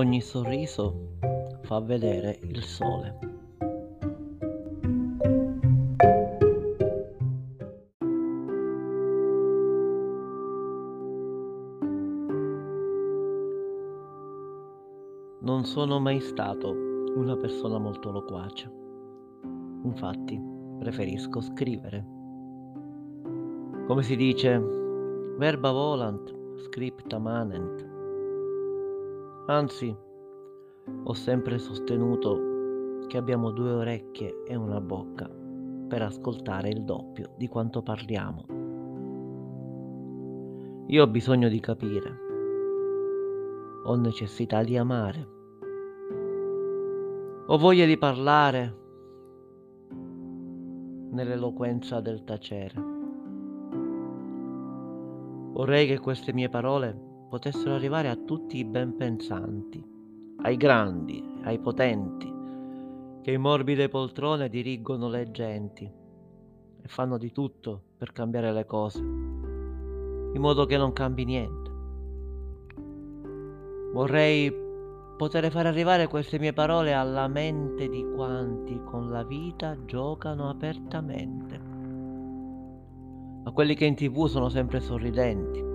Ogni sorriso fa vedere il sole. Non sono mai stato una persona molto loquace. Infatti, preferisco scrivere. Come si dice, verba volant, scripta manent. Anzi, ho sempre sostenuto che abbiamo due orecchie e una bocca per ascoltare il doppio di quanto parliamo. Io ho bisogno di capire, ho necessità di amare, ho voglia di parlare nell'eloquenza del tacere. Vorrei che queste mie parole potessero arrivare a tutti i ben pensanti, ai grandi, ai potenti, che in morbide poltrone dirigono le genti e fanno di tutto per cambiare le cose, in modo che non cambi niente. Vorrei poter far arrivare queste mie parole alla mente di quanti con la vita giocano apertamente, a quelli che in tv sono sempre sorridenti,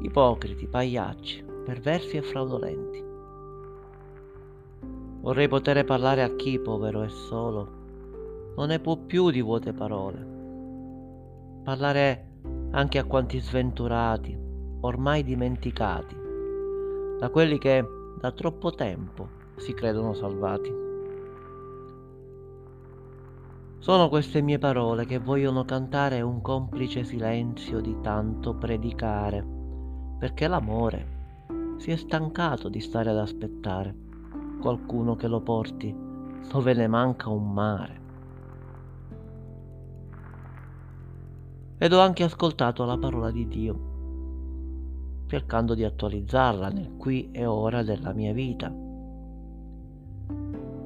ipocriti, pagliacci, perversi e fraudolenti. Vorrei poter parlare a chi, povero e solo, non ne può più di vuote parole. Parlare anche a quanti sventurati, ormai dimenticati, da quelli che da troppo tempo si credono salvati. Sono queste mie parole che vogliono cantare un complice silenzio di tanto predicare perché l'amore si è stancato di stare ad aspettare qualcuno che lo porti dove ne manca un mare. Ed ho anche ascoltato la parola di Dio, cercando di attualizzarla nel qui e ora della mia vita.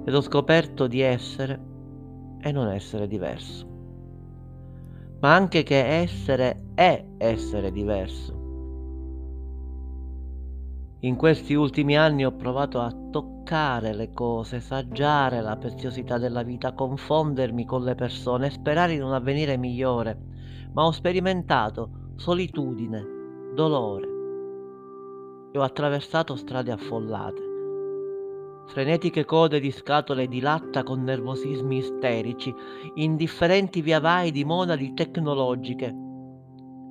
Ed ho scoperto di essere e non essere diverso, ma anche che essere è essere diverso in questi ultimi anni ho provato a toccare le cose, saggiare la preziosità della vita, confondermi con le persone sperare in un avvenire migliore, ma ho sperimentato solitudine, dolore e ho attraversato strade affollate, frenetiche code di scatole di latta con nervosismi isterici, indifferenti via vai di monadi tecnologiche.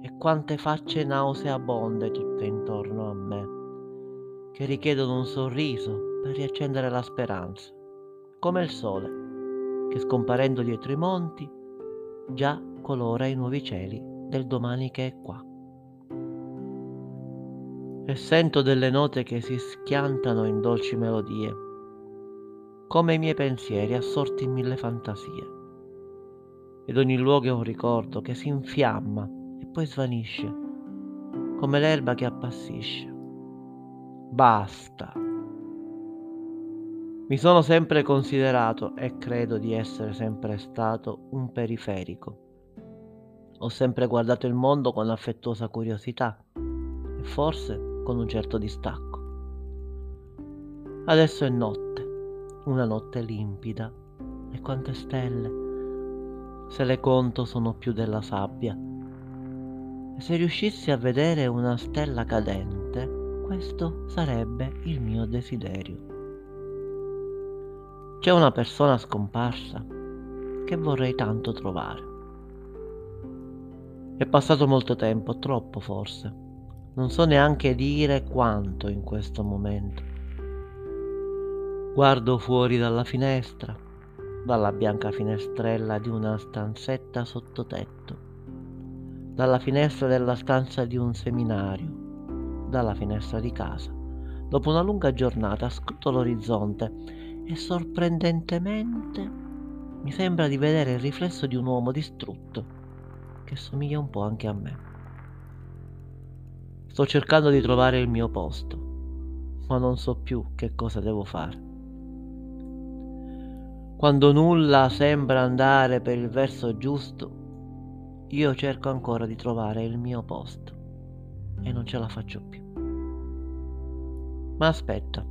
E quante facce nauseabonde tutte intorno a me che richiedono un sorriso per riaccendere la speranza, come il sole che scomparendo dietro i monti già colora i nuovi cieli del domani che è qua. E sento delle note che si schiantano in dolci melodie, come i miei pensieri assorti in mille fantasie. Ed ogni luogo è un ricordo che si infiamma e poi svanisce, come l'erba che appassisce. Basta. Mi sono sempre considerato e credo di essere sempre stato un periferico. Ho sempre guardato il mondo con affettuosa curiosità e forse con un certo distacco. Adesso è notte, una notte limpida e quante stelle. Se le conto sono più della sabbia. E se riuscissi a vedere una stella cadente, questo sarebbe il mio desiderio. C'è una persona scomparsa che vorrei tanto trovare. È passato molto tempo, troppo forse. Non so neanche dire quanto in questo momento. Guardo fuori dalla finestra, dalla bianca finestrella di una stanzetta sottotetto, dalla finestra della stanza di un seminario, dalla finestra di casa. Dopo una lunga giornata scruto l'orizzonte e sorprendentemente mi sembra di vedere il riflesso di un uomo distrutto che somiglia un po' anche a me. Sto cercando di trovare il mio posto, ma non so più che cosa devo fare. Quando nulla sembra andare per il verso giusto, io cerco ancora di trovare il mio posto e non ce la faccio più. Ma aspetta,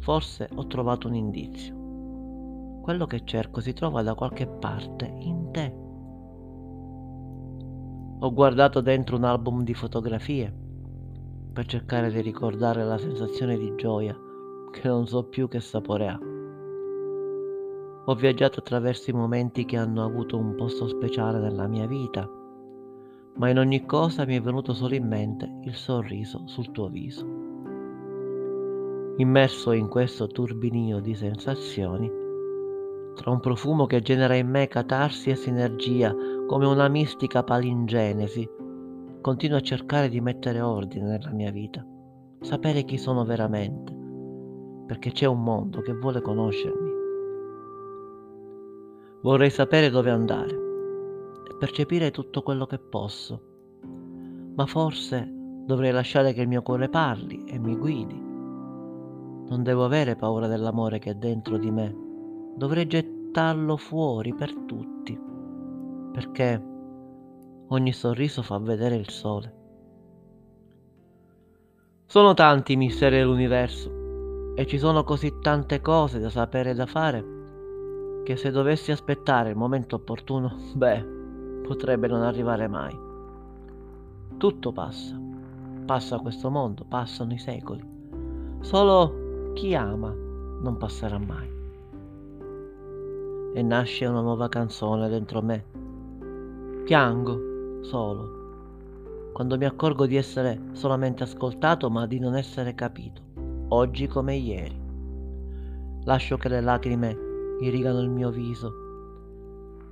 forse ho trovato un indizio. Quello che cerco si trova da qualche parte in te. Ho guardato dentro un album di fotografie per cercare di ricordare la sensazione di gioia che non so più che sapore ha. Ho viaggiato attraverso i momenti che hanno avuto un posto speciale nella mia vita, ma in ogni cosa mi è venuto solo in mente il sorriso sul tuo viso. Immerso in questo turbinio di sensazioni, tra un profumo che genera in me catarsi e sinergia come una mistica palingenesi, continuo a cercare di mettere ordine nella mia vita, sapere chi sono veramente, perché c'è un mondo che vuole conoscermi Vorrei sapere dove andare percepire tutto quello che posso, ma forse dovrei lasciare che il mio cuore parli e mi guidi. Non devo avere paura dell'amore che è dentro di me, dovrei gettarlo fuori per tutti, perché ogni sorriso fa vedere il sole. Sono tanti i misteri dell'universo e ci sono così tante cose da sapere e da fare che se dovessi aspettare il momento opportuno, beh, potrebbe non arrivare mai. Tutto passa, passa questo mondo, passano i secoli. Solo chi ama non passerà mai. E nasce una nuova canzone dentro me. Piango solo quando mi accorgo di essere solamente ascoltato ma di non essere capito, oggi come ieri. Lascio che le lacrime irrigano il mio viso,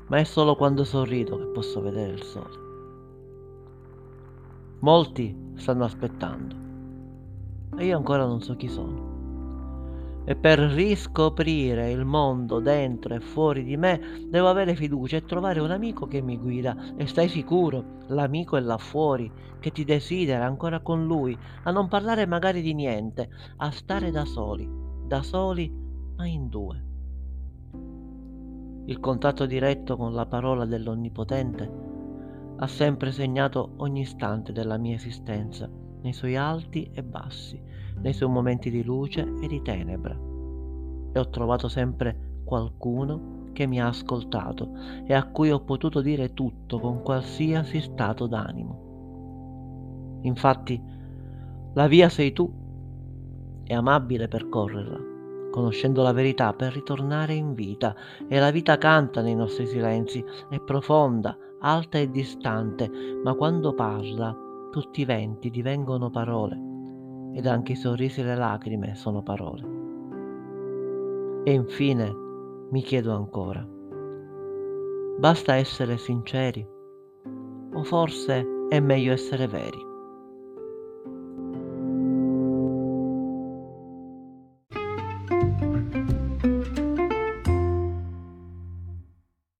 ma è solo quando sorrido che posso vedere il sole. Molti stanno aspettando e io ancora non so chi sono. E per riscoprire il mondo dentro e fuori di me devo avere fiducia e trovare un amico che mi guida. E stai sicuro, l'amico è là fuori, che ti desidera ancora con lui, a non parlare magari di niente, a stare da soli, da soli ma in due. Il contatto diretto con la parola dell'Onnipotente ha sempre segnato ogni istante della mia esistenza, nei suoi alti e bassi, nei suoi momenti di luce e di tenebra. E ho trovato sempre qualcuno che mi ha ascoltato e a cui ho potuto dire tutto con qualsiasi stato d'animo. Infatti, la via sei tu, è amabile percorrerla conoscendo la verità per ritornare in vita e la vita canta nei nostri silenzi, è profonda, alta e distante, ma quando parla tutti i venti divengono parole ed anche i sorrisi e le lacrime sono parole. E infine mi chiedo ancora, basta essere sinceri o forse è meglio essere veri?